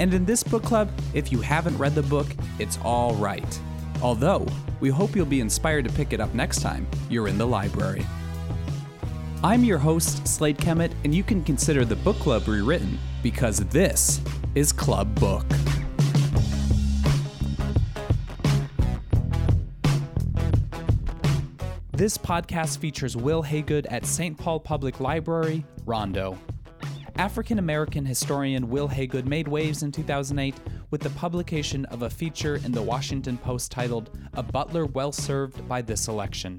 And in this book club, if you haven't read the book, it's all right. Although, we hope you'll be inspired to pick it up next time you're in the library. I'm your host, Slade Kemet, and you can consider the book club rewritten because this is Club Book. This podcast features Wil Haygood at St. Paul Public Library, Rondo. African American historian Wil Haygood made waves in 2008 with the publication of a feature in the Washington Post titled A Butler Well Served by This Election.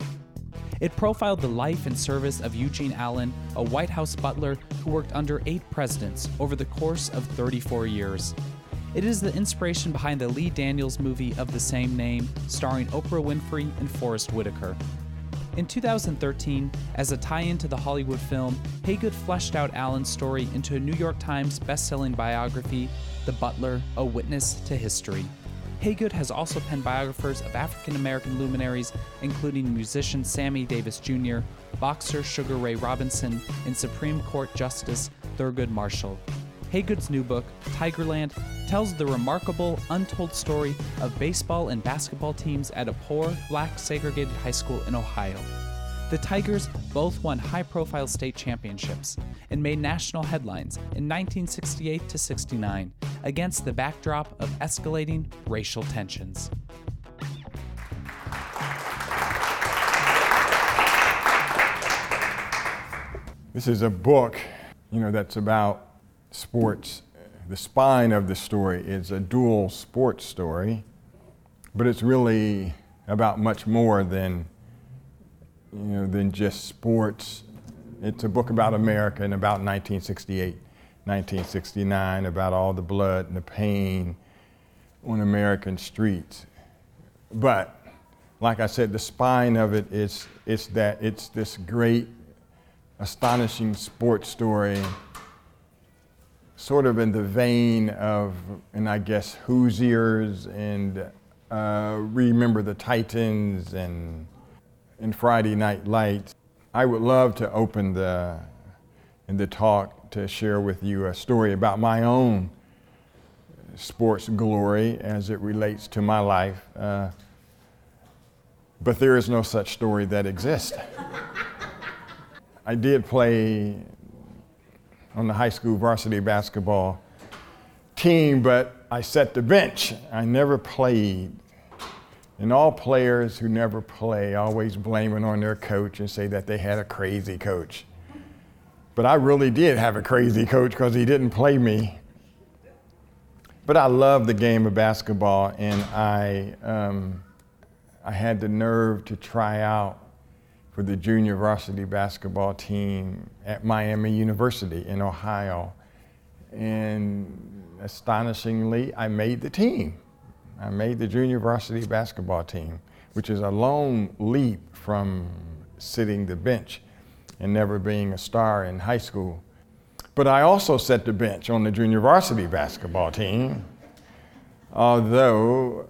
It profiled the life and service of Eugene Allen, a White House butler who worked under eight presidents over the course of 34 years. It is the inspiration behind the Lee Daniels movie of the same name, starring Oprah Winfrey and Forest Whitaker. In 2013, as a tie in to the Hollywood film, Haygood fleshed out Allen's story into a New York Times best-selling biography, The Butler A Witness to History. Haygood has also penned biographers of African American luminaries, including musician Sammy Davis Jr., boxer Sugar Ray Robinson, and Supreme Court Justice Thurgood Marshall. Haygood's new book, Tigerland, tells the remarkable, untold story of baseball and basketball teams at a poor, black segregated high school in Ohio. The Tigers both won high profile state championships and made national headlines in 1968 to 69 against the backdrop of escalating racial tensions. This is a book, you know, that's about sports. The spine of the story is a dual sports story, but it's really about much more than you know than just sports. It's a book about America and about 1968, 1969, about all the blood and the pain on American streets. But like I said, the spine of it is it's that it's this great, astonishing sports story sort of in the vein of, and I guess Hoosiers and uh, Remember the Titans and, and Friday Night Lights. I would love to open the, in the talk to share with you a story about my own sports glory as it relates to my life. Uh, but there is no such story that exists. I did play on the high school varsity basketball team, but I set the bench. I never played. And all players who never play always blame it on their coach and say that they had a crazy coach. But I really did have a crazy coach because he didn't play me. But I love the game of basketball, and I, um, I had the nerve to try out for the junior varsity basketball team at Miami University in Ohio. And astonishingly, I made the team. I made the junior varsity basketball team, which is a long leap from sitting the bench and never being a star in high school. But I also set the bench on the junior varsity basketball team, although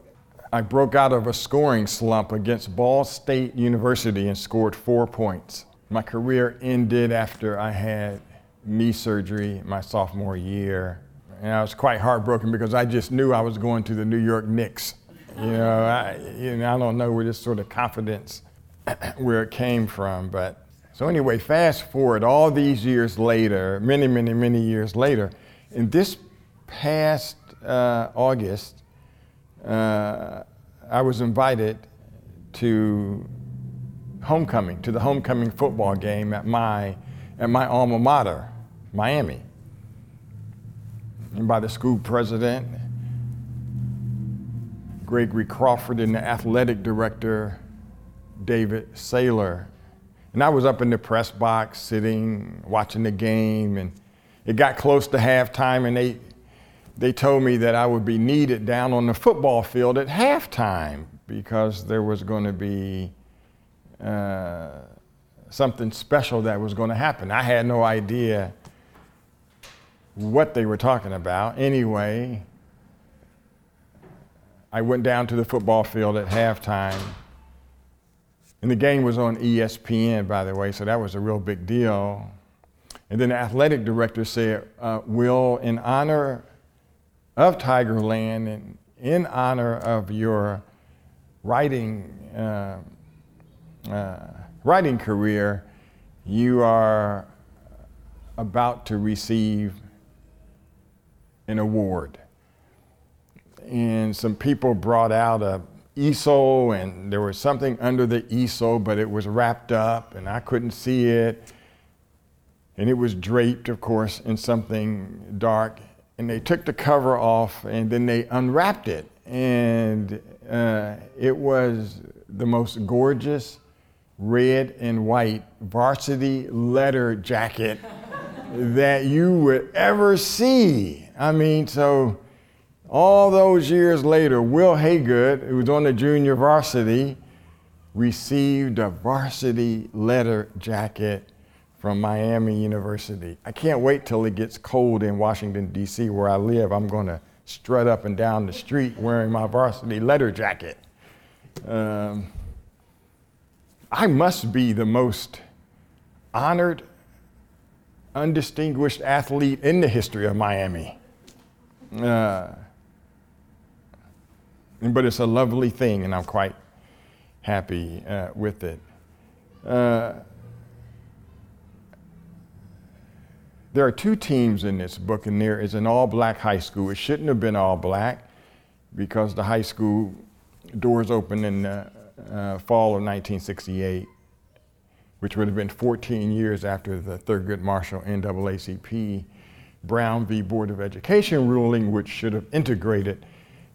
I broke out of a scoring slump against Ball State University and scored four points. My career ended after I had knee surgery my sophomore year. And I was quite heartbroken because I just knew I was going to the New York Knicks. You know, I, you know, I don't know where this sort of confidence, where it came from. But so anyway, fast forward all these years later, many, many, many years later, in this past uh, August, uh, I was invited to homecoming, to the homecoming football game at my, at my alma mater, Miami. And by the school president, Gregory Crawford, and the athletic director, David Sayler. And I was up in the press box sitting, watching the game, and it got close to halftime, and they they told me that I would be needed down on the football field at halftime because there was going to be uh, something special that was going to happen. I had no idea what they were talking about. Anyway, I went down to the football field at halftime. And the game was on ESPN, by the way, so that was a real big deal. And then the athletic director said, uh, Wil, in honor of Tigerland and in honor of your writing, uh, uh, writing career, you are about to receive an award. And some people brought out a easel, and there was something under the easel, but it was wrapped up, and I couldn't see it. And it was draped, of course, in something dark. And they took the cover off, and then they unwrapped it. And uh, it was the most gorgeous red and white varsity letter jacket that you would ever see. I mean, so all those years later, Wil Haygood, who was on the junior varsity, received a varsity letter jacket from Miami University. I can't wait till it gets cold in Washington, D.C., where I live. I'm going to strut up and down the street wearing my varsity letter jacket. Um, I must be the most honored, undistinguished athlete in the history of Miami. Uh, but it's a lovely thing, and I'm quite happy uh, with it. Uh, there are two teams in this book, and there is an all black high school. It shouldn't have been all black because the high school doors opened in the uh, fall of 1968, which would have been 14 years after the Thurgood Marshall NAACP Brown v. Board of Education ruling, which should have integrated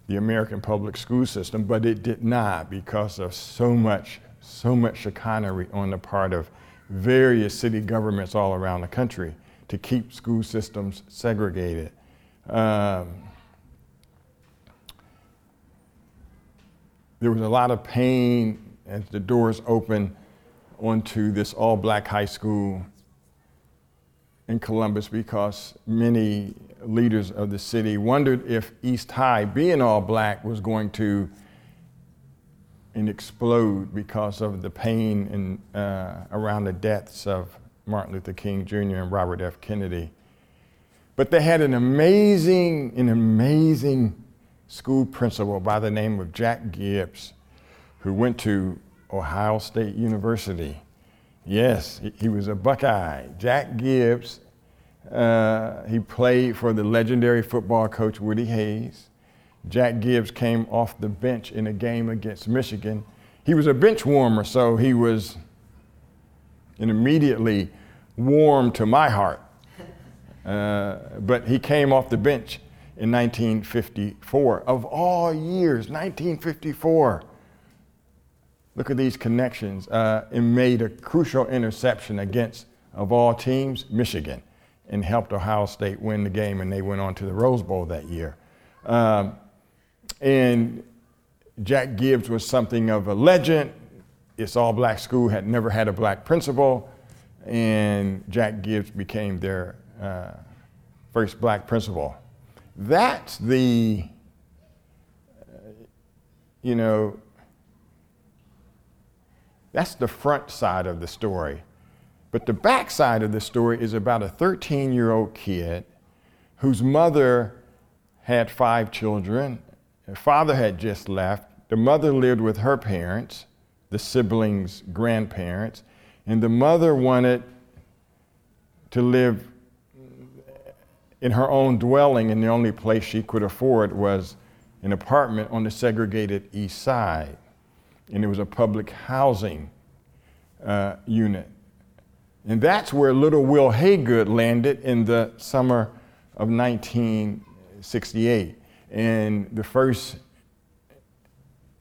the American public school system, but it did not because of so much, so much chicanery on the part of various city governments all around the country to keep school systems segregated. Um, there was a lot of pain as the doors opened onto this all black high school in Columbus because many leaders of the city wondered if East High, being all black, was going to and explode because of the pain in, uh, around the deaths of Martin Luther King Jr. and Robert F. Kennedy. But they had an amazing, an amazing school principal by the name of Jack Gibbs, who went to Ohio State University. Yes, he was a Buckeye. Jack Gibbs uh, he played for the legendary football coach Woody Hayes. Jack Gibbs came off the bench in a game against Michigan. He was a bench warmer, so he was immediately warm to my heart. Uh, but he came off the bench in 1954. Of all years, 1954. Look at these connections. Uh, and made a crucial interception against, of all teams, Michigan and helped Ohio State win the game, and they went on to the Rose Bowl that year. Um, and Jack Gibbs was something of a legend. This all black school had never had a black principal, and Jack Gibbs became their uh, first black principal. That's the, uh, you know, that's the front side of the story. But the back side of the story is about a 13 year old kid whose mother had five children. Her father had just left. The mother lived with her parents, the siblings' grandparents, and the mother wanted to live in her own dwelling, and the only place she could afford was an apartment on the segregated east side. And it was a public housing uh, unit. And that's where little Wil Haygood landed in the summer of 1968. And the first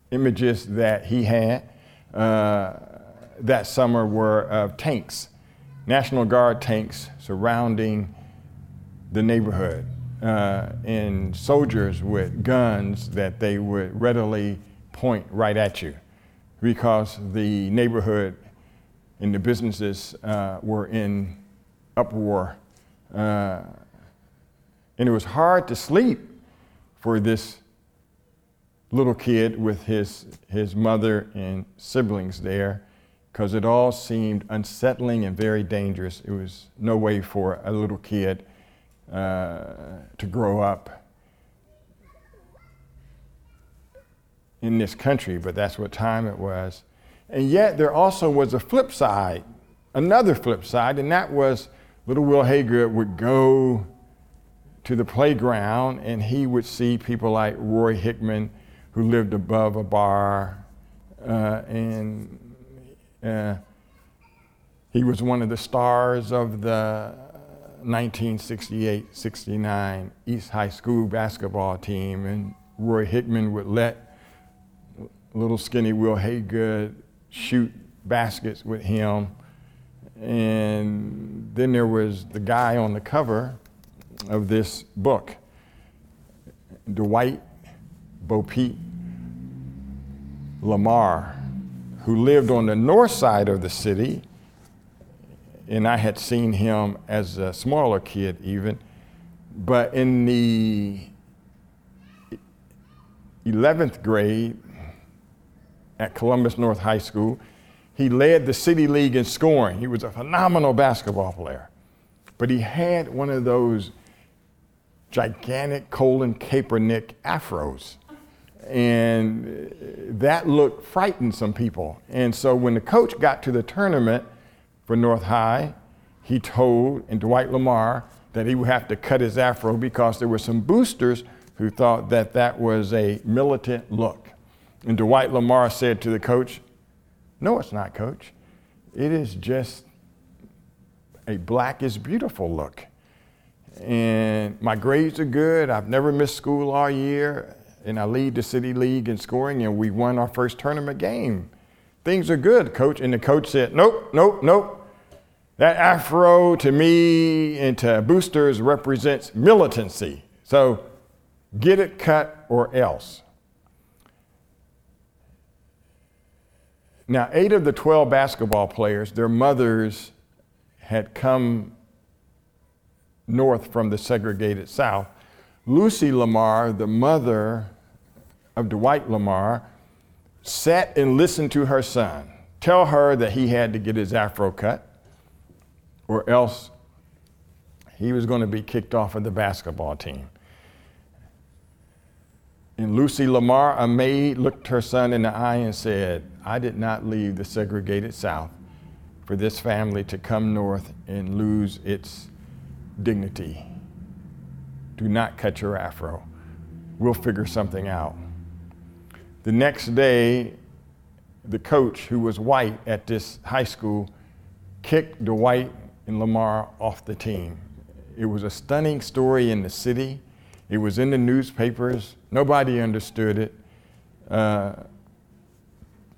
images that he had that summer were of tanks, National Guard tanks surrounding the neighborhood. uh, and soldiers with guns that they would readily point right at you because the neighborhood and the businesses uh, were in uproar. Uh, and it was hard to sleep for this little kid with his, his mother and siblings there because it all seemed unsettling and very dangerous. It was no way for a little kid uh, to grow up in this country, but that's what time it was. And yet, there also was a flip side, another flip side, and that was little Wil Haygood would go to the playground and he would see people like Roy Hickman, who lived above a bar, uh, and uh, he was one of the stars of the 1968 69 East High School basketball team, and Roy Hickman would let little skinny Wil Haygood shoot baskets with him. And then there was the guy on the cover of this book, Dwight Bo Pete Lamar, who lived on the north side of the city. And I had seen him as a smaller kid, even. But in the 11th grade at Columbus North High School, he led the city league in scoring. He was a phenomenal basketball player. But he had one of those gigantic Colin Kaepernick afros. And that look frightened some people. And so when the coach got to the tournament for North High, he told and Dwight Lamar that he would have to cut his afro because there were some boosters who thought that that was a militant look. And Dwight Lamar said to the coach, No, it's not, coach. It is just a black is beautiful look and my grades are good. I've never missed school all year, and I lead the city league in scoring, and we won our first tournament game. Things are good, coach. And the coach said, Nope, nope, nope. That afro to me and to boosters represents militancy. So get it cut or else. Now, eight of the 12 basketball players, their mothers had come north from the segregated South. Lucy Lamar, the mother of Dwight Lamar, sat and listened to her son tell her that he had to get his afro cut or else he was going to be kicked off of the basketball team. And Lucy Lamar, a maid, looked her son in the eye and said, I did not leave the segregated South for this family to come north and lose its dignity. Do not cut your afro. We'll figure something out. The next day, the coach, who was white at this high school, kicked Dwight and Lamar off the team. It was a stunning story in the city. It was in the newspapers. Nobody understood it. Uh,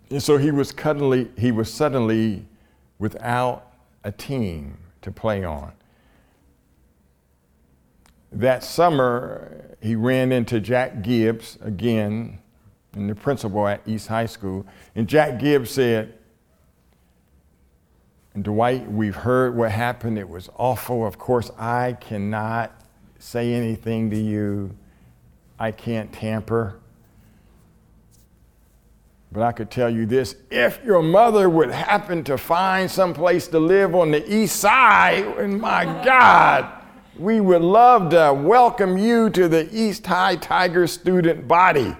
and so he was, suddenly, he was suddenly without a team to play on. That summer, he ran into Jack Gibbs again, and the principal at East High School. And Jack Gibbs said, Dwight, we've heard what happened. It was awful. Of course, I cannot say anything to you. I can't tamper. But I could tell you this if your mother would happen to find some place to live on the east side, and my God, we would love to welcome you to the East High Tiger student body.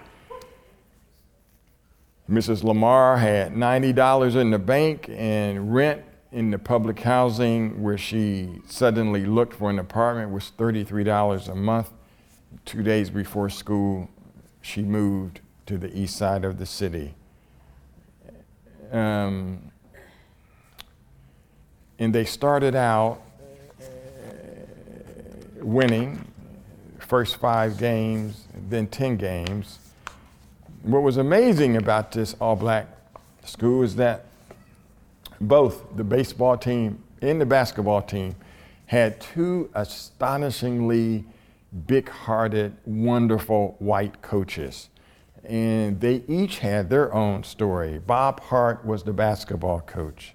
Mrs. Lamar had $90 in the bank and rent in the public housing where she suddenly looked for an apartment was $33 a month. Two days before school, she moved to the east side of the city. Um, and they started out winning first five games, then 10 games. What was amazing about this all black school is that both the baseball team and the basketball team had two astonishingly big hearted, wonderful white coaches. And they each had their own story. Bob Hart was the basketball coach.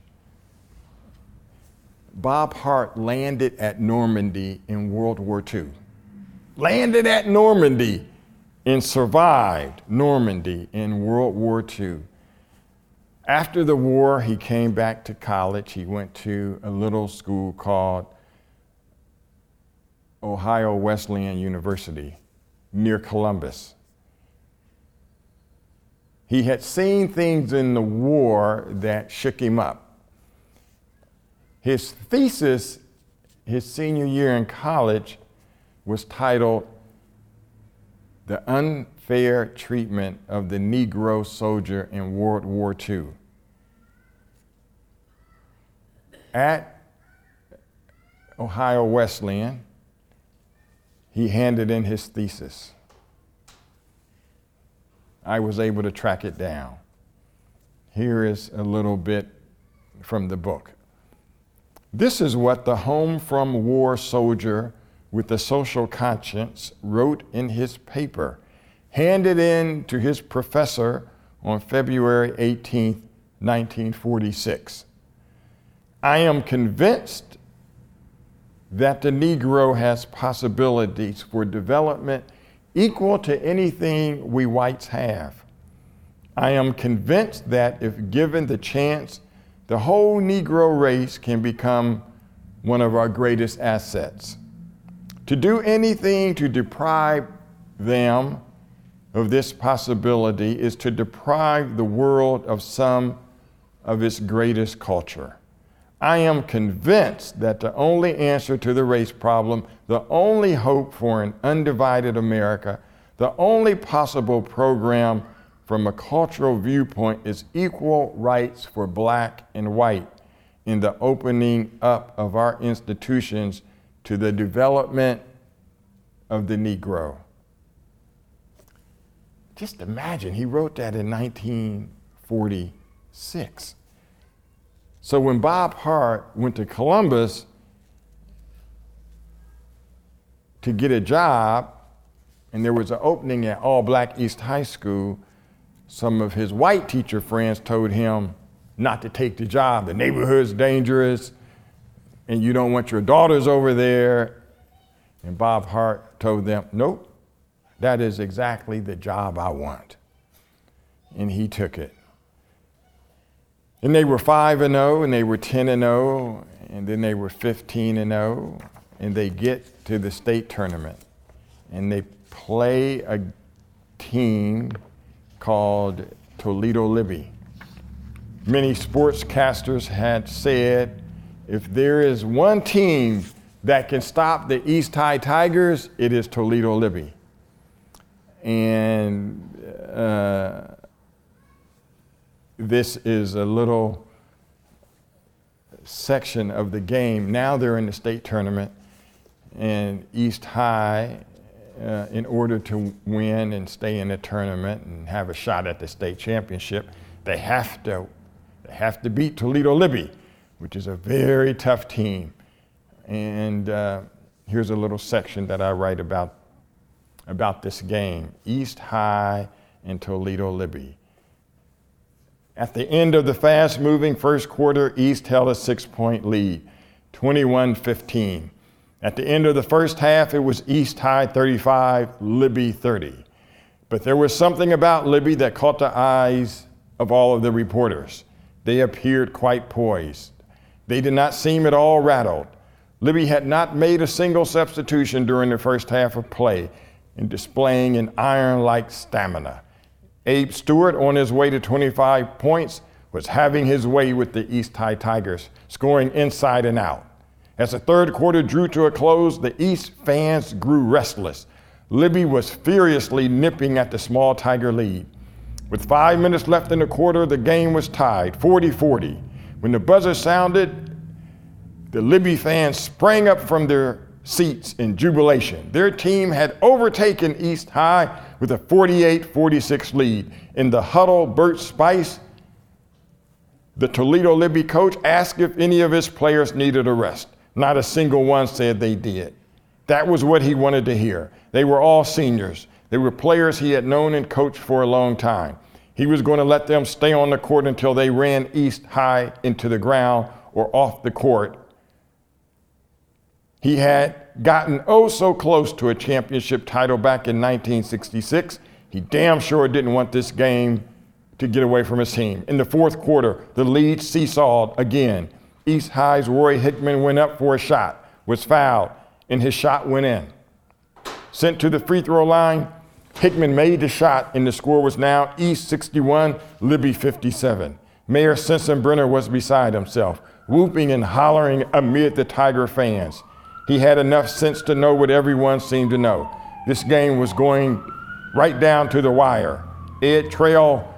Bob Hart landed at Normandy in World War II. Landed at Normandy and survived Normandy in World War II. After the war, he came back to college. He went to a little school called Ohio Wesleyan University near Columbus. He had seen things in the war that shook him up. His thesis, his senior year in college, was titled The Unfair Treatment of the Negro Soldier in World War II. At Ohio Wesleyan, he handed in his thesis. I was able to track it down. Here is a little bit from the book. This is what the home from war soldier with a social conscience wrote in his paper, handed in to his professor on February 18, 1946. I am convinced that the Negro has possibilities for development equal to anything we whites have. I am convinced that if given the chance, the whole Negro race can become one of our greatest assets. To do anything to deprive them of this possibility is to deprive the world of some of its greatest culture. I am convinced that the only answer to the race problem, the only hope for an undivided America, the only possible program from a cultural viewpoint is equal rights for black and white in the opening up of our institutions to the development of the Negro. Just imagine, he wrote that in 1946. So when Bob Hart went to Columbus to get a job, and there was an opening at All Black East High School, some of his white teacher friends told him not to take the job. The neighborhood's dangerous, and you don't want your daughters over there. And Bob Hart told them, Nope, that is exactly the job I want. And he took it. And they were 5 and 0, and they were 10 and 0, and then they were 15 and 0, and they get to the state tournament. And they play a team called Toledo Libby. Many sportscasters had said if there is one team that can stop the East High Tigers, it is Toledo Libby. And uh, this is a little section of the game. Now they're in the state tournament, and East High, uh, in order to win and stay in the tournament and have a shot at the state championship, they have to they have to beat Toledo Libby, which is a very tough team. And uh, here's a little section that I write about about this game: East High and Toledo Libby. At the end of the fast moving first quarter, East held a six point lead, 21 15. At the end of the first half, it was East High 35, Libby 30. But there was something about Libby that caught the eyes of all of the reporters. They appeared quite poised. They did not seem at all rattled. Libby had not made a single substitution during the first half of play in displaying an iron like stamina. Abe Stewart, on his way to 25 points, was having his way with the East High Tigers, scoring inside and out. As the third quarter drew to a close, the East fans grew restless. Libby was furiously nipping at the small Tiger lead. With five minutes left in the quarter, the game was tied 40 40. When the buzzer sounded, the Libby fans sprang up from their seats in jubilation. Their team had overtaken East High with a 48 46 lead. In the huddle, Bert Spice, the Toledo Libby coach, asked if any of his players needed a rest. Not a single one said they did. That was what he wanted to hear. They were all seniors. They were players he had known and coached for a long time. He was going to let them stay on the court until they ran East High into the ground or off the court. He had gotten oh so close to a championship title back in 1966. He damn sure didn't want this game to get away from his team. In the fourth quarter, the lead seesawed again. East High's Roy Hickman went up for a shot, was fouled, and his shot went in. Sent to the free throw line, Hickman made the shot, and the score was now East 61, Libby 57. Mayor Sensenbrenner was beside himself, whooping and hollering amid the Tiger fans. He had enough sense to know what everyone seemed to know. This game was going right down to the wire. Ed Trail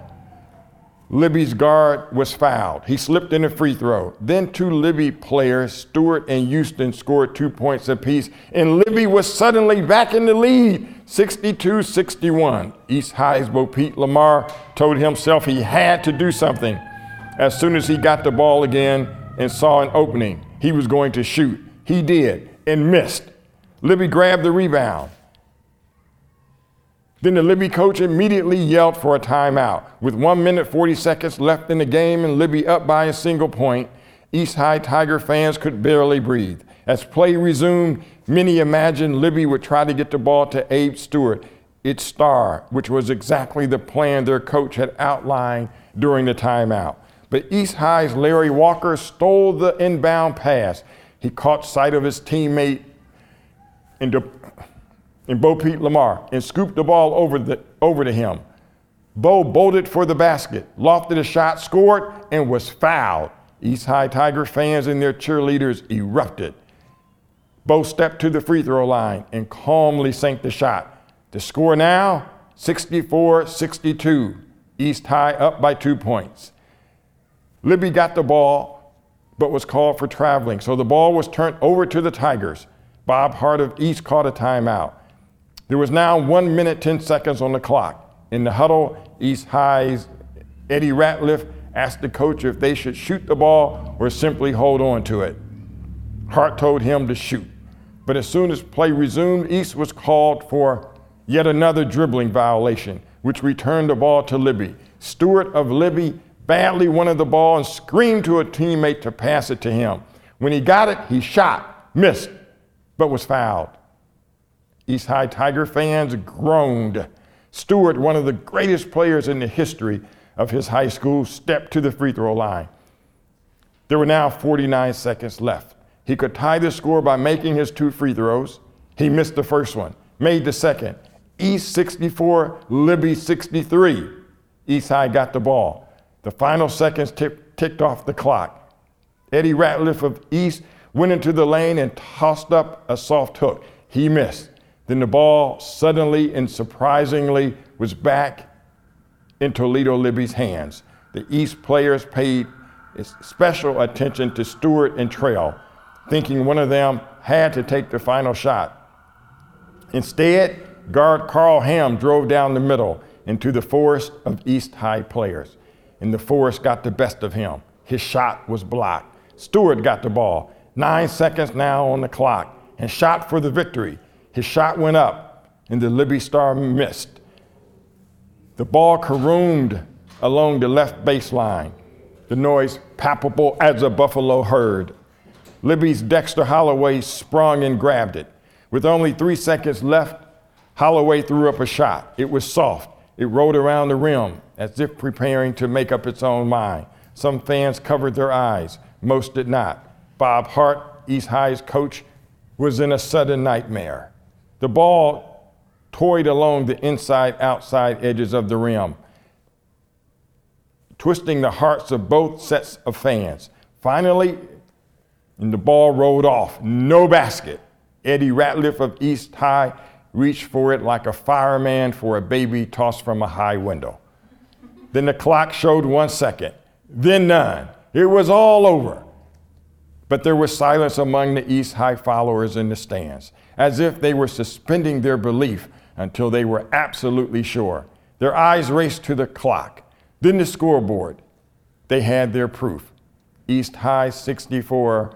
Libby's guard was fouled. He slipped in a free throw. Then two Libby players, Stewart and Houston, scored two points apiece, and Libby was suddenly back in the lead, 62 61. East High's Bo Pete Lamar told himself he had to do something. As soon as he got the ball again and saw an opening, he was going to shoot. He did and missed. Libby grabbed the rebound. Then the Libby coach immediately yelled for a timeout. With 1 minute 40 seconds left in the game and Libby up by a single point, East High Tiger fans could barely breathe. As play resumed, many imagined Libby would try to get the ball to Abe Stewart, its star, which was exactly the plan their coach had outlined during the timeout. But East High's Larry Walker stole the inbound pass. He caught sight of his teammate and and Bo Pete Lamar and scooped the ball over, the, over to him. Bo bolted for the basket, lofted a shot, scored, and was fouled. East High Tiger fans and their cheerleaders erupted. Bo stepped to the free throw line and calmly sank the shot. The score now 64 62. East High up by two points. Libby got the ball, but was called for traveling, so the ball was turned over to the Tigers. Bob Hart of East caught a timeout. There was now one minute, 10 seconds on the clock. In the huddle, East High's Eddie Ratliff asked the coach if they should shoot the ball or simply hold on to it. Hart told him to shoot. But as soon as play resumed, East was called for yet another dribbling violation, which returned the ball to Libby. Stewart of Libby badly wanted the ball and screamed to a teammate to pass it to him. When he got it, he shot, missed, but was fouled. East High Tiger fans groaned. Stewart, one of the greatest players in the history of his high school, stepped to the free throw line. There were now 49 seconds left. He could tie the score by making his two free throws. He missed the first one, made the second. East 64, Libby 63. East High got the ball. The final seconds ticked off the clock. Eddie Ratliff of East went into the lane and tossed up a soft hook. He missed. Then the ball suddenly and surprisingly was back in Toledo Libby's hands. The East players paid special attention to Stewart and Trail, thinking one of them had to take the final shot. Instead, guard Carl Ham drove down the middle into the forest of East High players, and the forest got the best of him. His shot was blocked. Stewart got the ball, nine seconds now on the clock, and shot for the victory. His shot went up, and the Libby Star missed. The ball caroomed along the left baseline, the noise palpable as a buffalo herd. Libby's Dexter Holloway sprung and grabbed it. With only three seconds left, Holloway threw up a shot. It was soft. It rolled around the rim as if preparing to make up its own mind. Some fans covered their eyes, most did not. Bob Hart, East High's coach, was in a sudden nightmare. The ball toyed along the inside outside edges of the rim, twisting the hearts of both sets of fans. Finally, the ball rolled off. No basket. Eddie Ratliff of East High reached for it like a fireman for a baby tossed from a high window. then the clock showed one second, then none. It was all over. But there was silence among the East High followers in the stands, as if they were suspending their belief until they were absolutely sure. Their eyes raced to the clock, then the scoreboard. They had their proof. East High 64,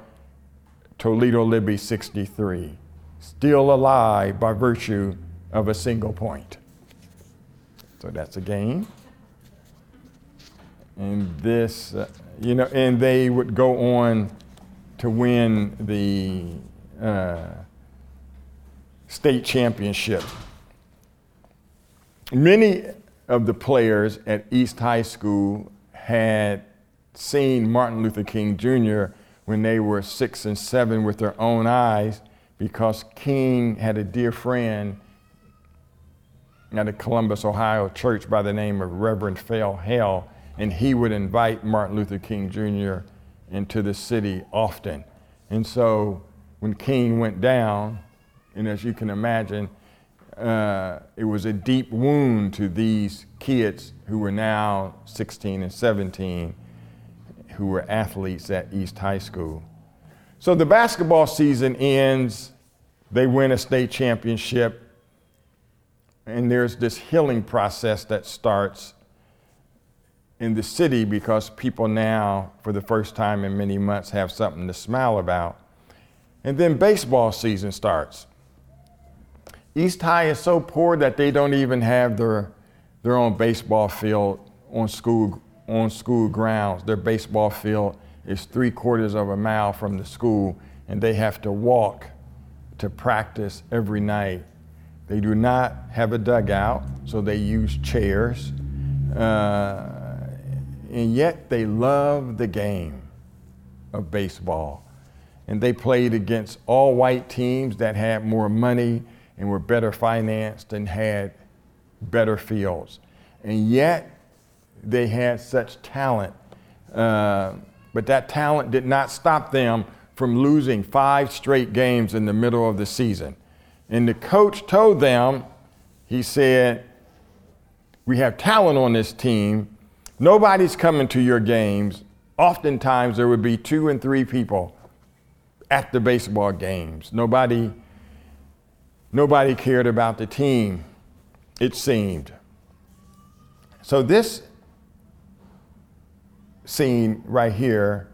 Toledo Libby 63. still alive by virtue of a single point. So that's a game. And this, uh, you know, and they would go on to win the uh, state championship. Many of the players at East High School had seen Martin Luther King Jr. when they were six and seven with their own eyes because King had a dear friend at a Columbus, Ohio church by the name of Reverend Phil Hale, and he would invite Martin Luther King Jr. into the city often. And so when King went down, and as you can imagine, uh, it was a deep wound to these kids who were now 16 and 17, who were athletes at East High School. So the basketball season ends, they win a state championship, and there's this healing process that starts in the city because people now, for the first time in many months, have something to smile about. And then baseball season starts. East High is so poor that they don't even have their, their own baseball field on school, on school grounds. Their baseball field is three quarters of a mile from the school, and they have to walk to practice every night. They do not have a dugout, so they use chairs. Uh, and yet they love the game of baseball. And they played against all white teams that had more money and were better financed and had better fields. And yet they had such talent. Uh, but that talent did not stop them from losing five straight games in the middle of the season. And the coach told them, he said, We have talent on this team, Nobody's coming to your games. Oftentimes, there would be two and three people at the baseball games. Nobody, nobody cared about the team, it seemed. So, this scene right here,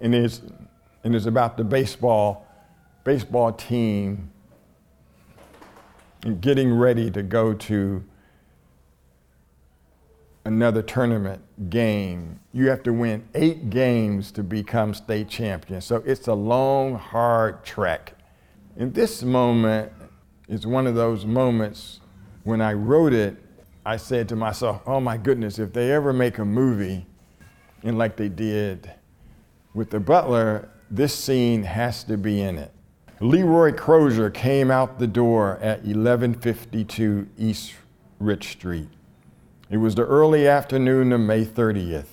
and is, and is about the baseball, baseball team getting ready to go to another tournament game. You have to win eight games to become state champion. So it's a long, hard trek. And this moment is one of those moments when I wrote it, I said to myself, oh my goodness, if they ever make a movie, and like they did with the butler, this scene has to be in it. Leroy Crozier came out the door at 1152 East Rich Street. It was the early afternoon of May 30th,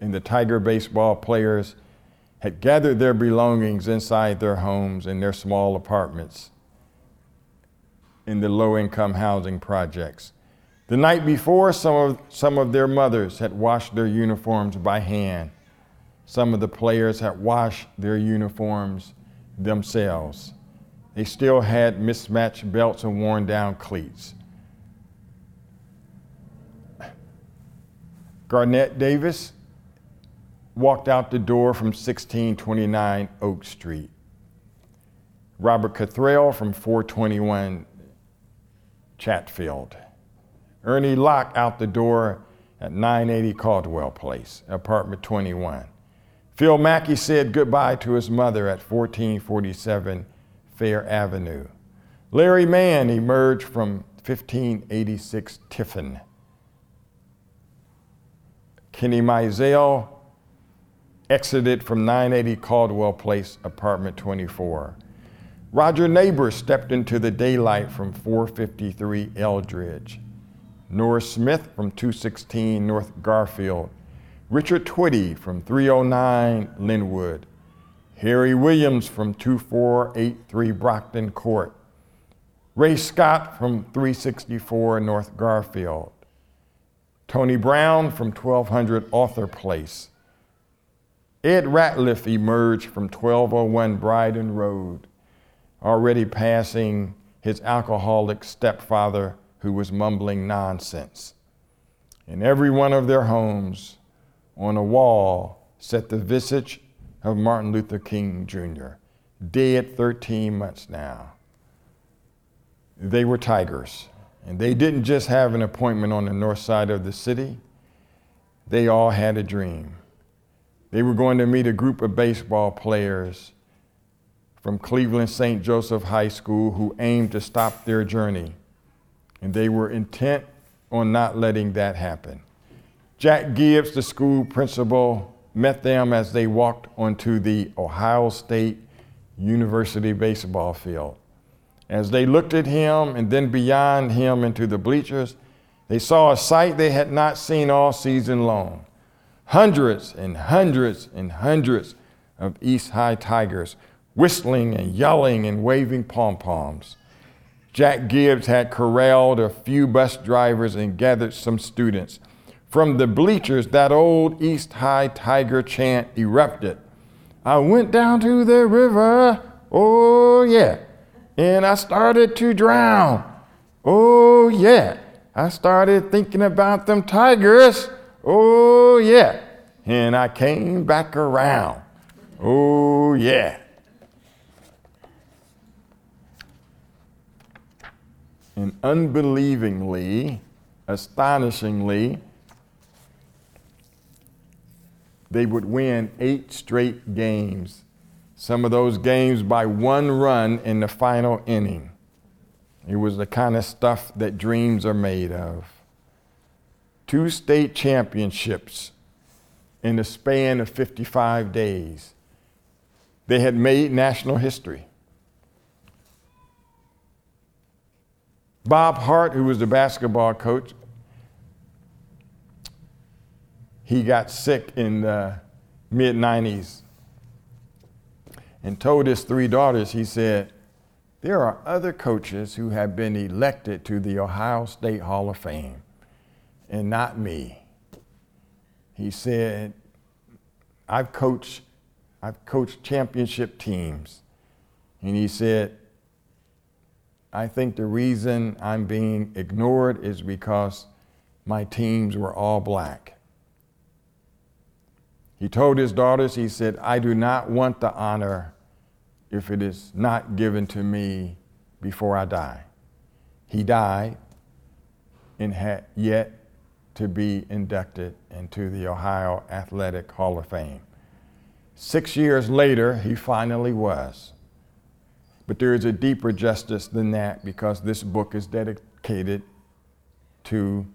and the Tiger baseball players had gathered their belongings inside their homes in their small apartments in the low income housing projects. The night before, some of, some of their mothers had washed their uniforms by hand. Some of the players had washed their uniforms themselves. They still had mismatched belts and worn down cleats. Garnett Davis walked out the door from 1629 Oak Street. Robert Cathrall from 421 Chatfield. Ernie Locke out the door at 980 Caldwell Place, apartment 21. Phil Mackey said goodbye to his mother at 1447 Fair Avenue. Larry Mann emerged from 1586 Tiffin. Kenny Mizell exited from 980 Caldwell Place, apartment 24. Roger Neighbor stepped into the daylight from 453 Eldridge. Nora Smith from 216 North Garfield. Richard Twitty from 309 Linwood. Harry Williams from 2483 Brockton Court. Ray Scott from 364 North Garfield. Tony Brown from 1200 Author Place. Ed Ratliff emerged from 1201 Bryden Road, already passing his alcoholic stepfather who was mumbling nonsense. In every one of their homes, on a wall, sat the visage of Martin Luther King Jr. dead 13 months now. They were Tigers, and they didn't just have an appointment on the north side of the city, they all had a dream. They were going to meet a group of baseball players from Cleveland St. Joseph High School who aimed to stop their journey, and they were intent on not letting that happen. Jack Gibbs, the school principal, met them as they walked onto the Ohio State University baseball field. As they looked at him and then beyond him into the bleachers, they saw a sight they had not seen all season long. Hundreds and hundreds and hundreds of East High Tigers whistling and yelling and waving pom poms. Jack Gibbs had corralled a few bus drivers and gathered some students. From the bleachers, that old East High Tiger chant erupted. I went down to the river, oh yeah, and I started to drown, oh yeah. I started thinking about them tigers, oh yeah, and I came back around, oh yeah. And unbelievingly, astonishingly, they would win eight straight games, some of those games by one run in the final inning. It was the kind of stuff that dreams are made of. Two state championships in the span of 55 days. They had made national history. Bob Hart, who was the basketball coach, he got sick in the mid 90s and told his three daughters, he said, There are other coaches who have been elected to the Ohio State Hall of Fame, and not me. He said, I've coached, I've coached championship teams. And he said, I think the reason I'm being ignored is because my teams were all black. He told his daughters, he said, I do not want the honor if it is not given to me before I die. He died and had yet to be inducted into the Ohio Athletic Hall of Fame. Six years later, he finally was. But there is a deeper justice than that because this book is dedicated to,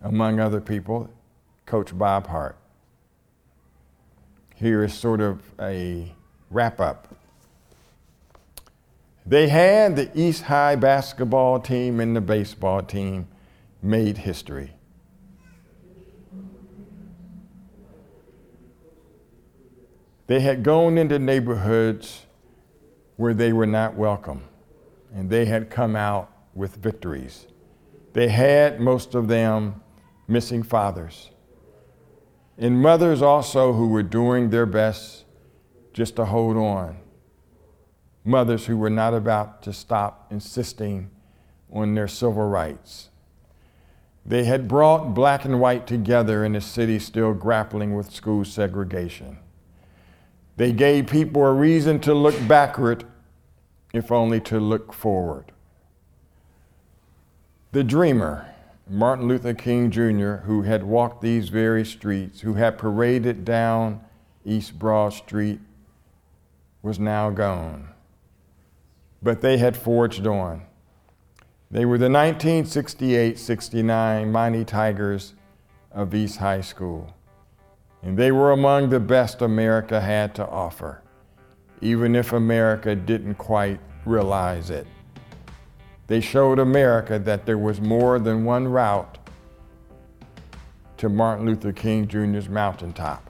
among other people, Coach Bob Hart here is sort of a wrap up. They had the East High basketball team and the baseball team made history. They had gone into neighborhoods where they were not welcome, and they had come out with victories. They had, most of them, missing fathers and mothers also who were doing their best just to hold on. Mothers who were not about to stop insisting on their civil rights. They had brought black and white together in a city still grappling with school segregation. They gave people a reason to look backward, if only to look forward. The dreamer Martin Luther King Jr., who had walked these very streets, who had paraded down East Broad Street, was now gone. But they had forged on. They were the 1968 69 Mighty Tigers of East High School. And they were among the best America had to offer, even if America didn't quite realize it. They showed America that there was more than one route to Martin Luther King Jr.'s mountaintop.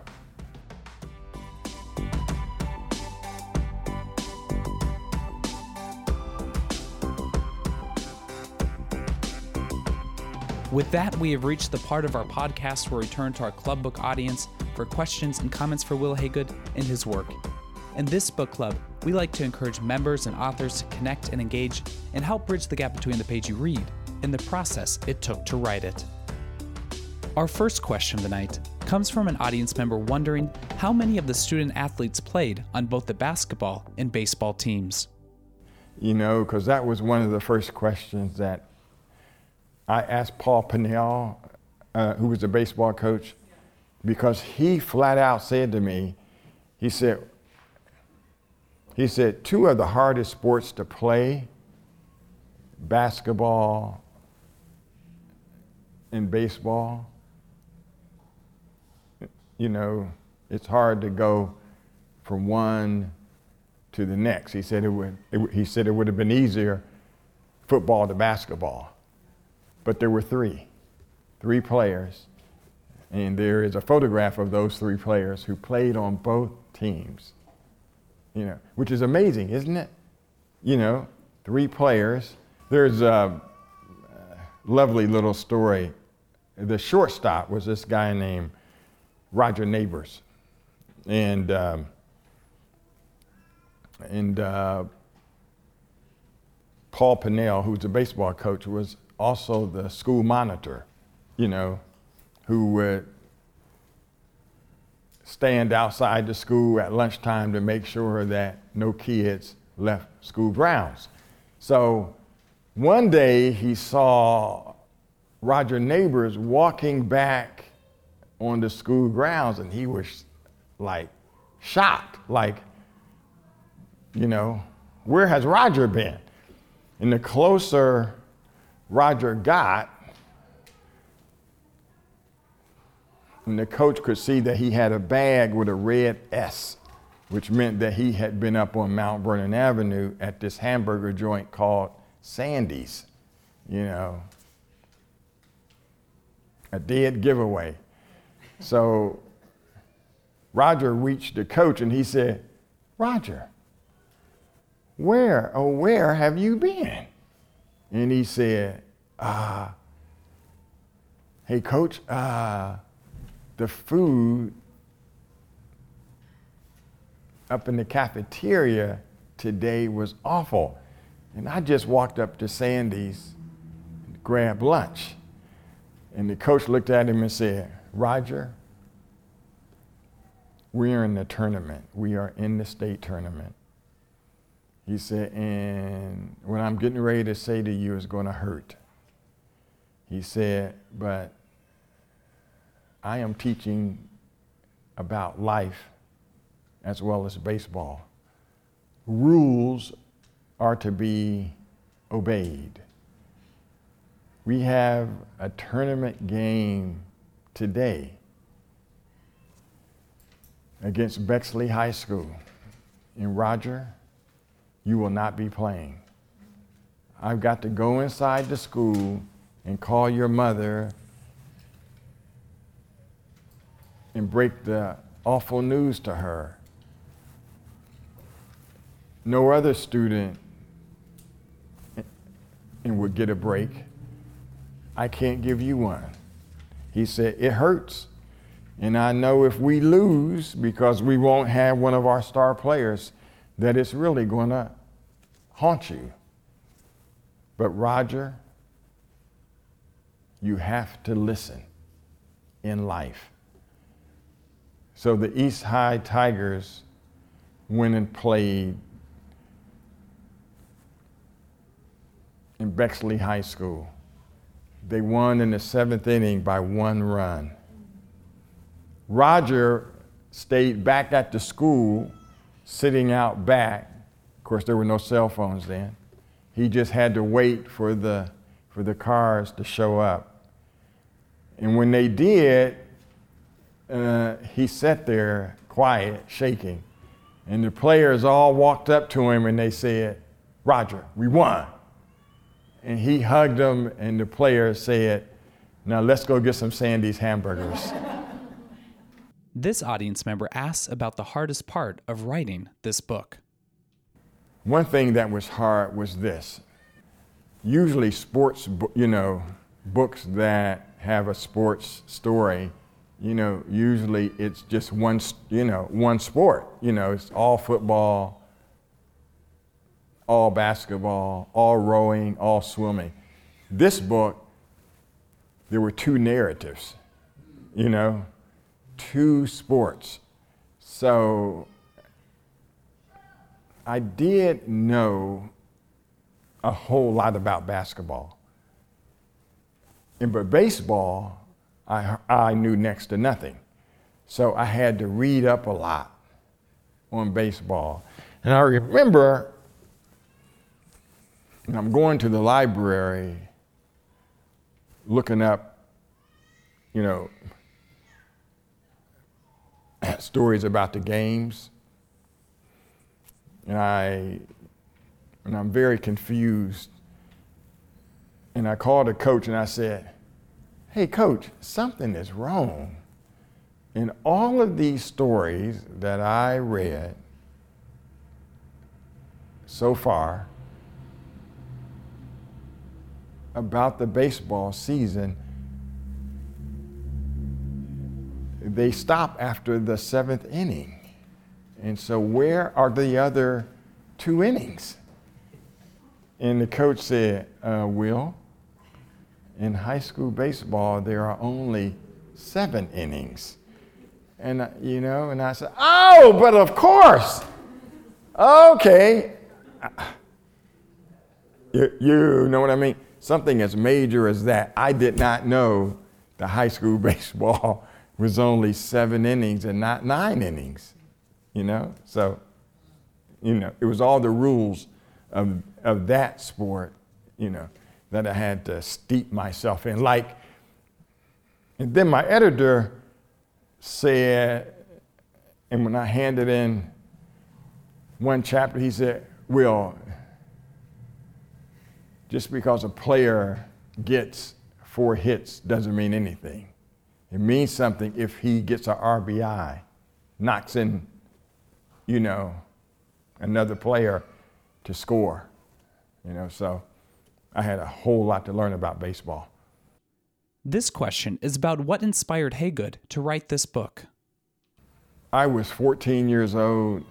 With that, we have reached the part of our podcast where we turn to our club book audience for questions and comments for Wil Haygood and his work. In this book club, we like to encourage members and authors to connect and engage and help bridge the gap between the page you read and the process it took to write it. Our first question tonight comes from an audience member wondering how many of the student athletes played on both the basketball and baseball teams. You know, because that was one of the first questions that I asked Paul Pinnell, uh, who was a baseball coach, because he flat out said to me, he said, he said, two of the hardest sports to play, basketball and baseball, you know, it's hard to go from one to the next. He said it would, it, he said it would have been easier football to basketball. But there were three, three players. And there is a photograph of those three players who played on both teams. You know, which is amazing, isn't it? You know, three players. There's a lovely little story. The shortstop was this guy named Roger Neighbors. And, um, and uh, Paul Pinnell, who's a baseball coach, was also the school monitor, you know, who would stand outside the school at lunchtime to make sure that no kids left school grounds. So one day he saw Roger Neighbors walking back on the school grounds and he was like shocked, like, you know, where has Roger been? And the closer Roger got, and the coach could see that he had a bag with a red S, which meant that he had been up on Mount Vernon Avenue at this hamburger joint called Sandy's, you know, a dead giveaway. So Roger reached the coach and he said, Roger, where, oh, where have you been? And he said, uh, hey, coach, uh, the food up in the cafeteria today was awful. And I just walked up to Sandy's and grabbed lunch. And the coach looked at him and said, Roger, we are in the tournament. We are in the state tournament. He said, and what I'm getting ready to say to you is going to hurt. He said, but I am teaching about life as well as baseball. Rules are to be obeyed. We have a tournament game today against Bexley High School. in Roger, you will not be playing. I've got to go inside the school and call your mother and break the awful news to her. No other student and would get a break. I can't give you one. He said, It hurts. And I know if we lose because we won't have one of our star players, that it's really going to haunt you. But Roger, you have to listen in life. So the East High Tigers went and played in Bexley High School. They won in the seventh inning by one run. Roger stayed back at the school, sitting out back. Of course, there were no cell phones then. He just had to wait for the, for the cars to show up. And when they did, uh, he sat there quiet, shaking. And the players all walked up to him and they said, Roger, we won. And he hugged them, and the players said, Now let's go get some Sandy's hamburgers. This audience member asks about the hardest part of writing this book. One thing that was hard was this. Usually, sports, you know, books that have a sports story, you know, usually it's just one, you know, one sport. You know, it's all football, all basketball, all rowing, all swimming. This book, there were two narratives, you know. two sports. So I did know a whole lot about basketball. And but baseball, I, I knew next to nothing. So I had to read up a lot on baseball. And I remember and I'm going to the library looking up, you know, stories about the games. And I and I'm very confused. And I called a coach and I said, Hey coach, something is wrong. In all of these stories that I read so far about the baseball season, they stop after the seventh inning. And so, where are the other two innings? And the coach said, uh, Wil, in high school baseball, there are only seven innings. And, uh, you know, and I said, Oh, but of course. Okay. You, you know what I mean? Something as major as that. I did not know the high school baseball was only seven innings and not nine innings, you know? So, you know, it was all the rules of, of that sport, you know, that I had to steep myself in. Like, and then my editor said, and when I handed in one chapter, he said, Well, just because a player gets four hits doesn't mean anything. It means something if he gets an RBI, knocks in, you know, another player to score. You know, so I had a whole lot to learn about baseball. This question is about what inspired Haygood to write this book. I was 14 years old,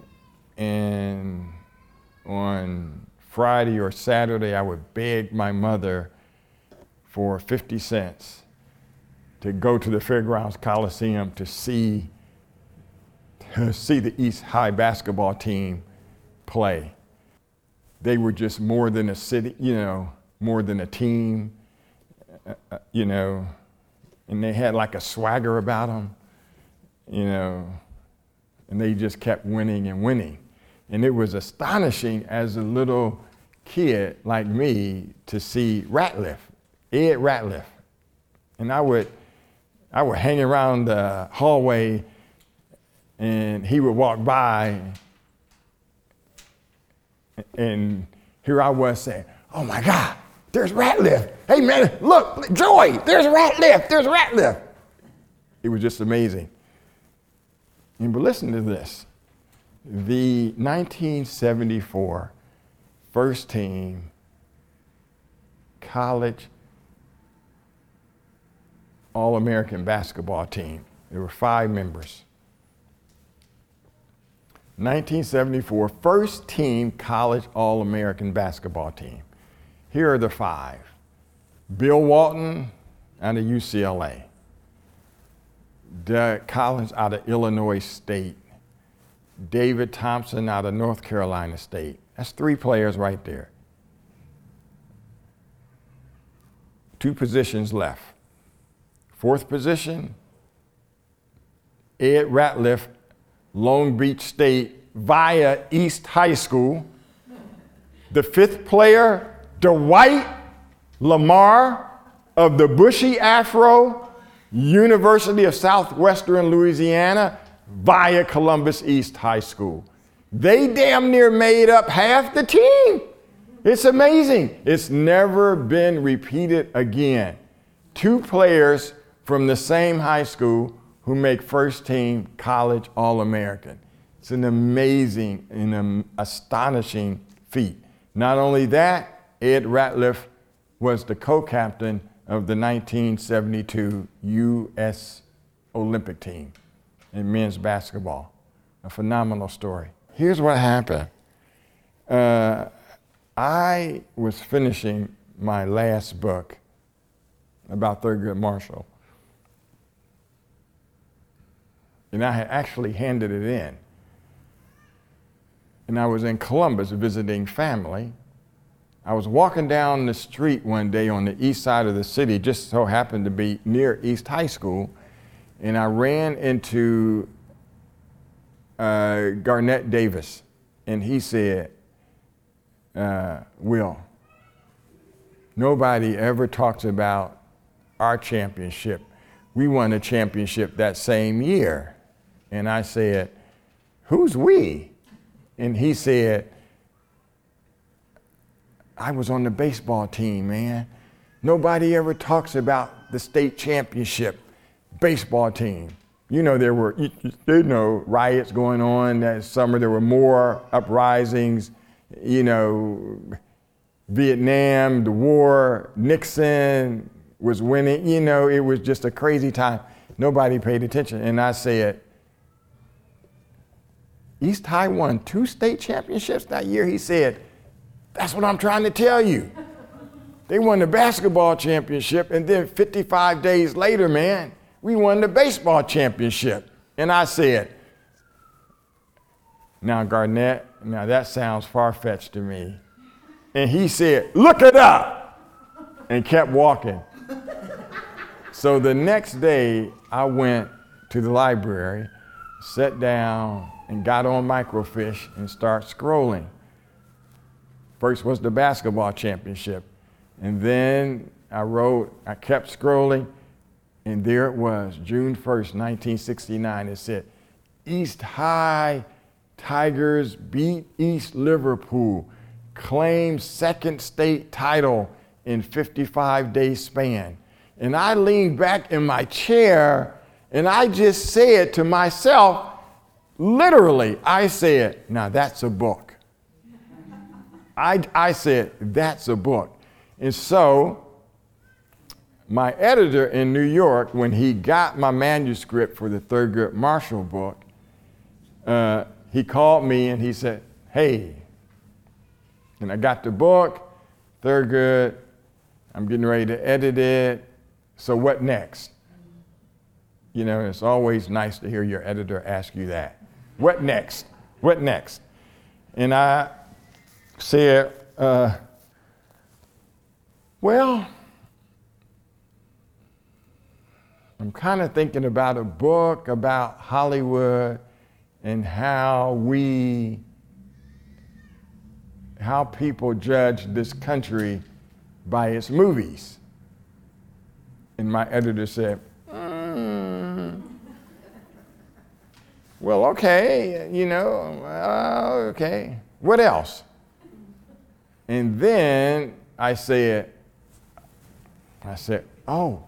and on Friday or Saturday, I would beg my mother for 50 cents to go to the Fairgrounds Coliseum to see, see the East High basketball team play. They were just more than a city, you know, more than a team, uh, uh, you know, and they had like a swagger about them, you know, and they just kept winning and winning. And it was astonishing as a little kid like me to see Ratliff, Ed Ratliff. And I would, I would hang around the hallway and he would walk by and here I was saying, oh my God, there's Ratliff. Hey man, look, Joy, there's Ratliff, there's Ratliff. It was just amazing. And but listen to this. The 1974 first team college All American basketball team. There were five members. 1974 first team college All American basketball team. Here are the five Bill Walton out of UCLA, Doug Collins out of Illinois State, David Thompson out of North Carolina State. That's three players right there. Two positions left. Fourth position, Ed Ratliff, Long Beach State via East High School. The fifth player, Dwight Lamar of the Bushy Afro, University of Southwestern Louisiana via Columbus East High School. They damn near made up half the team. It's amazing. It's never been repeated again. Two players from the same high school who make first team college All American. It's an amazing and an astonishing feat. Not only that, Ed Ratliff was the co captain of the 1972 U.S. Olympic team in men's basketball. A phenomenal story. Here's what happened. Uh, I was finishing my last book about Thurgood Marshall. And I had actually handed it in. And I was in Columbus visiting family. I was walking down the street one day on the east side of the city, just so happened to be near East High School, and I ran into uh, Garnett Davis, and he said, uh, Wil, nobody ever talks about our championship. We won a championship that same year. And I said, Who's we? And he said, I was on the baseball team, man. Nobody ever talks about the state championship baseball team. You know, there were, you, know, riots going on that summer. There were more uprisings, you know, Vietnam, the war, Nixon was winning. You know, it was just a crazy time. Nobody paid attention. And I said, East High won two state championships that year. He said, That's what I'm trying to tell you. They won the basketball championship, and then 55 days later, man, we won the baseball championship. And I said, Now, Garnett, now that sounds far fetched to me. And he said, Look it up, and kept walking. so the next day, I went to the library, sat down, and got on microfiche and start scrolling. First was the basketball championship. And then I wrote, I kept scrolling, and there it was, June 1st, 1969. It said, East High Tigers beat East Liverpool, claim second state title in 55 day span. And I leaned back in my chair and I just said to myself, Literally, I said, now that's a book. I, I said, that's a book. And so, my editor in New York, when he got my manuscript for the Thurgood Marshall book, uh, he called me and he said, Hey, and I got the book, Thurgood, I'm getting ready to edit it. So, what next? You know, it's always nice to hear your editor ask you that. What next? What next? And I said, uh, Well, I'm kind of thinking about a book about Hollywood and how we, how people judge this country by its movies. And my editor said, Well, okay, you know, uh, okay. What else? And then I said, I said, oh,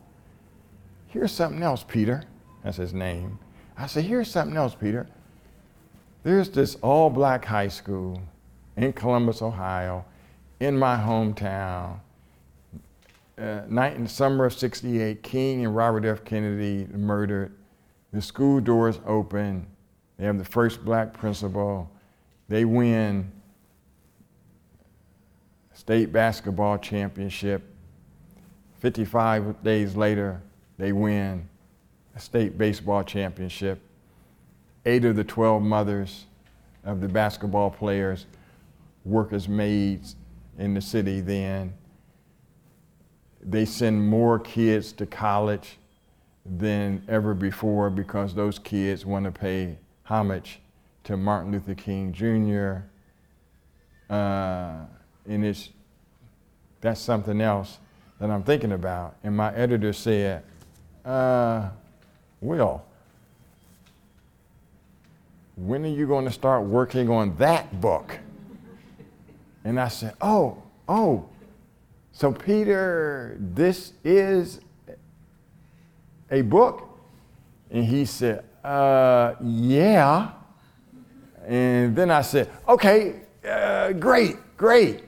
here's something else, Peter. That's his name. I said, here's something else, Peter. There's this all black high school in Columbus, Ohio, in my hometown. Uh, night in the summer of 68, King and Robert F. Kennedy murdered. The school doors open they have the first black principal. They win state basketball championship. 55 days later, they win a state baseball championship. Eight of the 12 mothers of the basketball players work as maids in the city then. They send more kids to college than ever before because those kids want to pay homage to Martin Luther King Jr. Uh, and it's, that's something else that I'm thinking about. And my editor said, uh, Wil, when are you going to start working on that book? And I said, Oh, oh, so Peter, this is a book? And he said, uh, yeah. And then I said, okay, uh, great, great.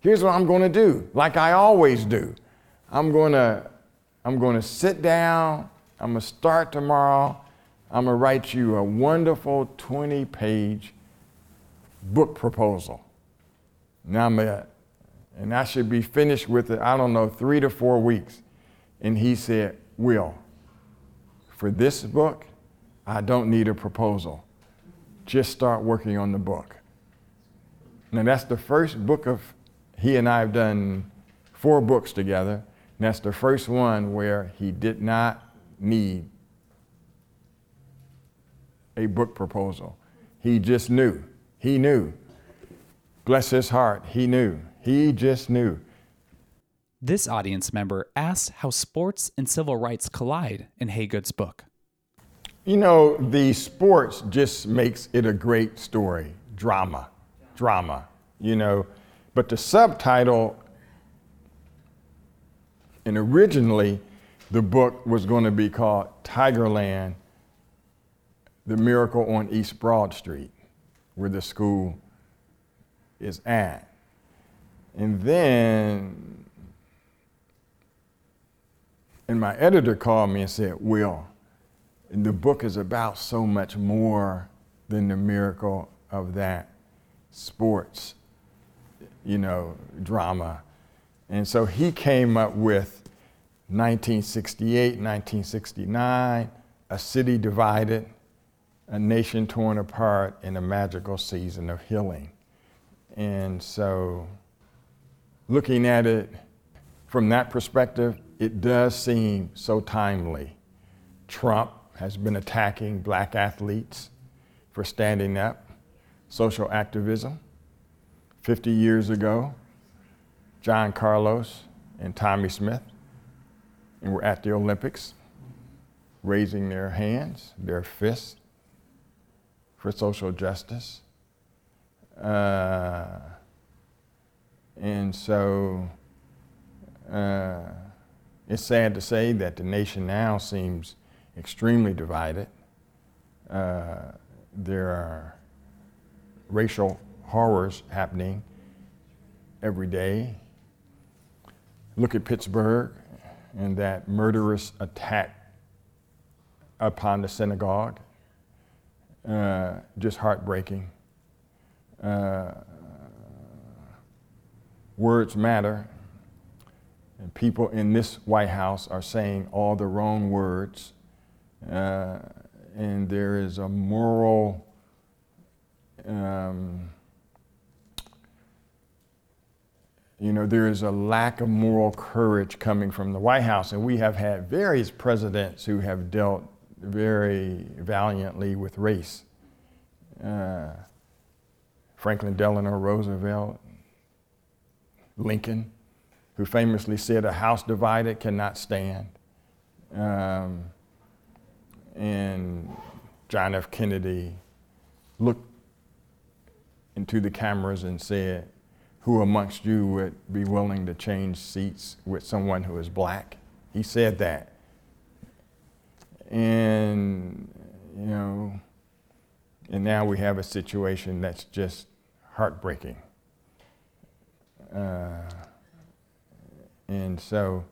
Here's what I'm going to do, like I always do. I'm going to, I'm going to sit down. I'm going to start tomorrow. I'm going to write you a wonderful 20 page book proposal. Now I'm at, and I should be finished with it, I don't know, three to four weeks. And he said, Wil, for this book, I don't need a proposal. Just start working on the book. Now, that's the first book of, he and I have done four books together. And that's the first one where he did not need a book proposal. He just knew. He knew. Bless his heart. He knew. He just knew. This audience member asks how sports and civil rights collide in Haygood's book. You know, the sports just makes it a great story. Drama, drama, you know. But the subtitle, and originally the book was going to be called Tigerland The Miracle on East Broad Street, where the school is at. And then, and my editor called me and said, Wil, the book is about so much more than the miracle of that sports, you know, drama. And so he came up with 1968, 1969, A City Divided, A Nation Torn Apart, and a Magical Season of Healing. And so, looking at it from that perspective, it does seem so timely. Trump has been attacking black athletes for standing up, social activism. 50 years ago, John Carlos and Tommie Smith were at the Olympics raising their hands, their fists for social justice. Uh, and so uh, it's sad to say that the nation now seems extremely divided. Uh, there are racial horrors happening every day. Look at Pittsburgh and that murderous attack upon the synagogue. Uh, just heartbreaking. Uh, words matter. And people in this White House are saying all the wrong words. Uh, and there is a moral um, you know, there is a lack of moral courage coming from the White House, and we have had various presidents who have dealt very valiantly with race. Uh, Franklin Delano Roosevelt, Lincoln, who famously said, A house divided cannot stand. Um, and John F. Kennedy looked into the cameras and said, Who amongst you would be willing to change seats with someone who is black? He said that. And, you know, and now we have a situation that's just heartbreaking. Uh, and so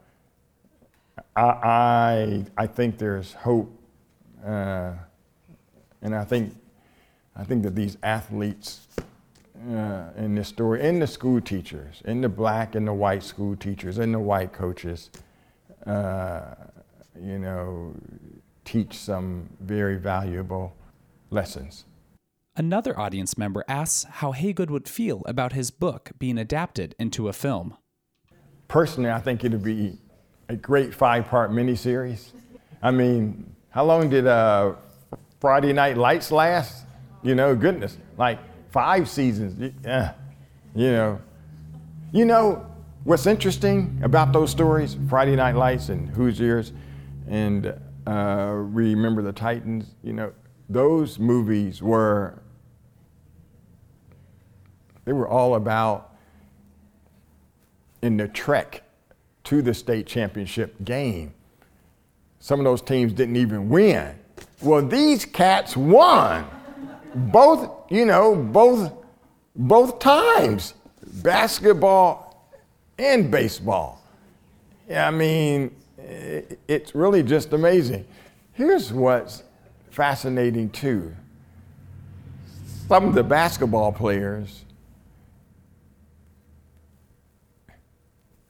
I, I, I think there's hope uh, and I think, I think that these athletes uh, in this story, and the school teachers, and the black and the white school teachers, and the white coaches, uh, you know, teach some very valuable lessons. Another audience member asks how Haygood would feel about his book being adapted into a film. Personally, I think it'd be a great five part miniseries. I mean, how long did uh, Friday Night Lights last? You know, goodness, like five seasons. Yeah, you know. You know what's interesting about those stories, Friday Night Lights and Hoosiers, and uh, Remember the Titans. You know, those movies were they were all about in the trek to the state championship game some of those teams didn't even win. Well, these cats won. Both, you know, both both times. Basketball and baseball. I mean, it's really just amazing. Here's what's fascinating too. Some of the basketball players,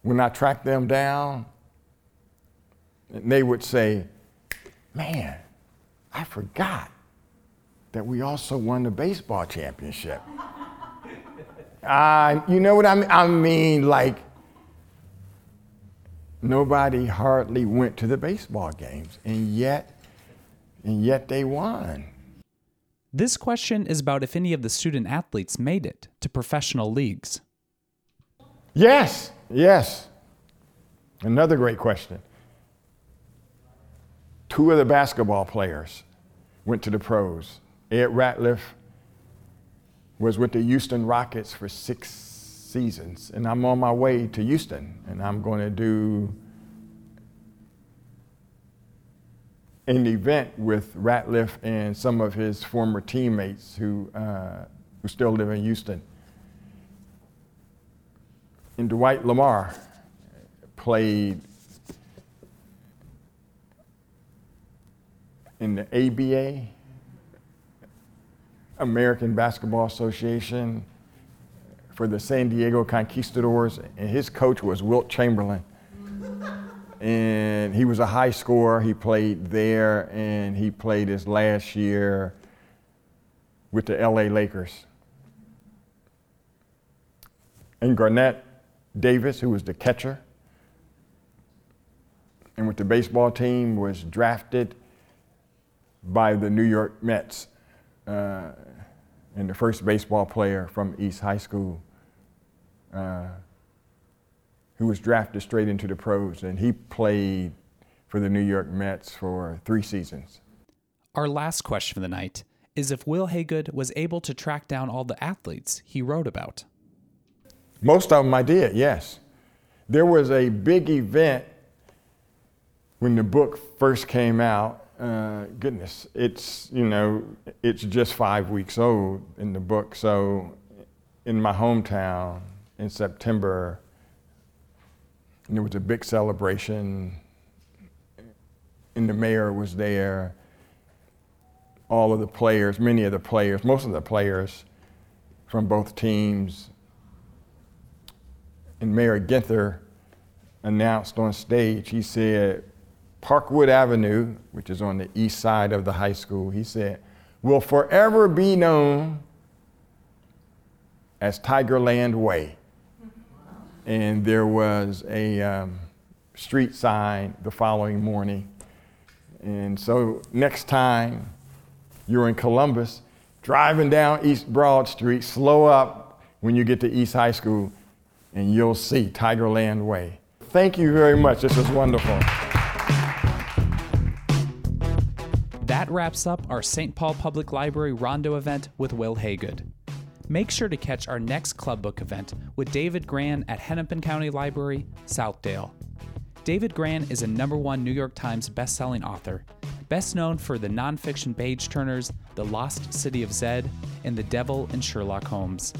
when I track them down, and they would say, Man, I forgot that we also won the baseball championship. Uh, you know what I mean? I mean, like, nobody hardly went to the baseball games, and yet, and yet they won. This question is about if any of the student athletes made it to professional leagues. Yes, yes. Another great question. Two of the basketball players went to the pros. Ed Ratliff was with the Houston Rockets for six seasons, and I'm on my way to Houston, and I'm going to do an event with Ratliff and some of his former teammates who, uh, who still live in Houston. And Dwight Lamar played in the ABA, American Basketball Association, for the San Diego Conquistadors, and his coach was Wilt Chamberlain and he was a high scorer. He played there, and he played his last year with the LA Lakers. And Garnett Davis, who was the catcher, and with the baseball team, was drafted by the New York Mets, uh, and the first baseball player from East High School. Uh, who was drafted straight into the pros, and he played for the New York Mets for three seasons. Our last question for the night is if Wil Haygood was able to track down all the athletes he wrote about. Most of them I did, yes. There was a big event when the book first came out. Uh, goodness, it's, you know, it's just five weeks old in the book. So in my hometown in September, there was a big celebration, and the mayor was there. All of the players, many of the players, most of the players from both teams, and Mayor Ginther announced on stage, he said, Parkwood Avenue, which is on the east side of the high school, he said, will forever be known as Tigerland Way and there was a um, street sign the following morning. And so next time you're in Columbus, driving down East Broad Street, slow up when you get to East High School, and you'll see Tigerland Way. Thank you very much. This was wonderful. Wraps up our St. Paul Public Library Rondo event with Wil Haygood. Make sure to catch our next Club Book event with David Grann at Hennepin County Library, Southdale. David Grann is a number one New York Times bestselling author, best known for the nonfiction page turners The Lost City of Zed and The Devil and Sherlock Holmes.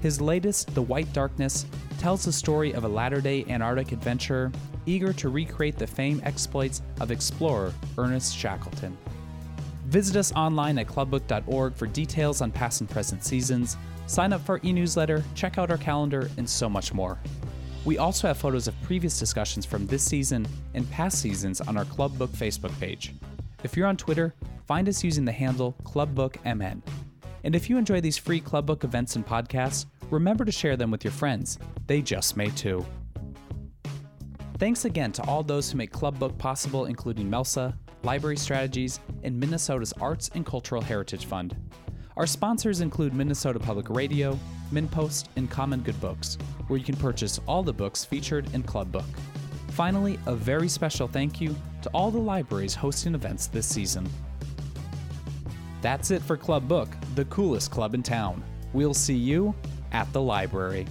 His latest, The White Darkness, tells the story of a latter day Antarctic adventurer eager to recreate the famed exploits of explorer Ernest Shackleton. Visit us online at clubbook.org for details on past and present seasons, sign up for our e newsletter, check out our calendar, and so much more. We also have photos of previous discussions from this season and past seasons on our Clubbook Facebook page. If you're on Twitter, find us using the handle ClubBookMN. And if you enjoy these free Clubbook events and podcasts, remember to share them with your friends. They just may too. Thanks again to all those who make Clubbook possible, including Melsa, Library Strategies, and Minnesota's Arts and Cultural Heritage Fund. Our sponsors include Minnesota Public Radio, MinnPost, and Common Good Books, where you can purchase all the books featured in Club Book. Finally, a very special thank you to all the libraries hosting events this season. That's it for Club Book, the coolest club in town. We'll see you at the library.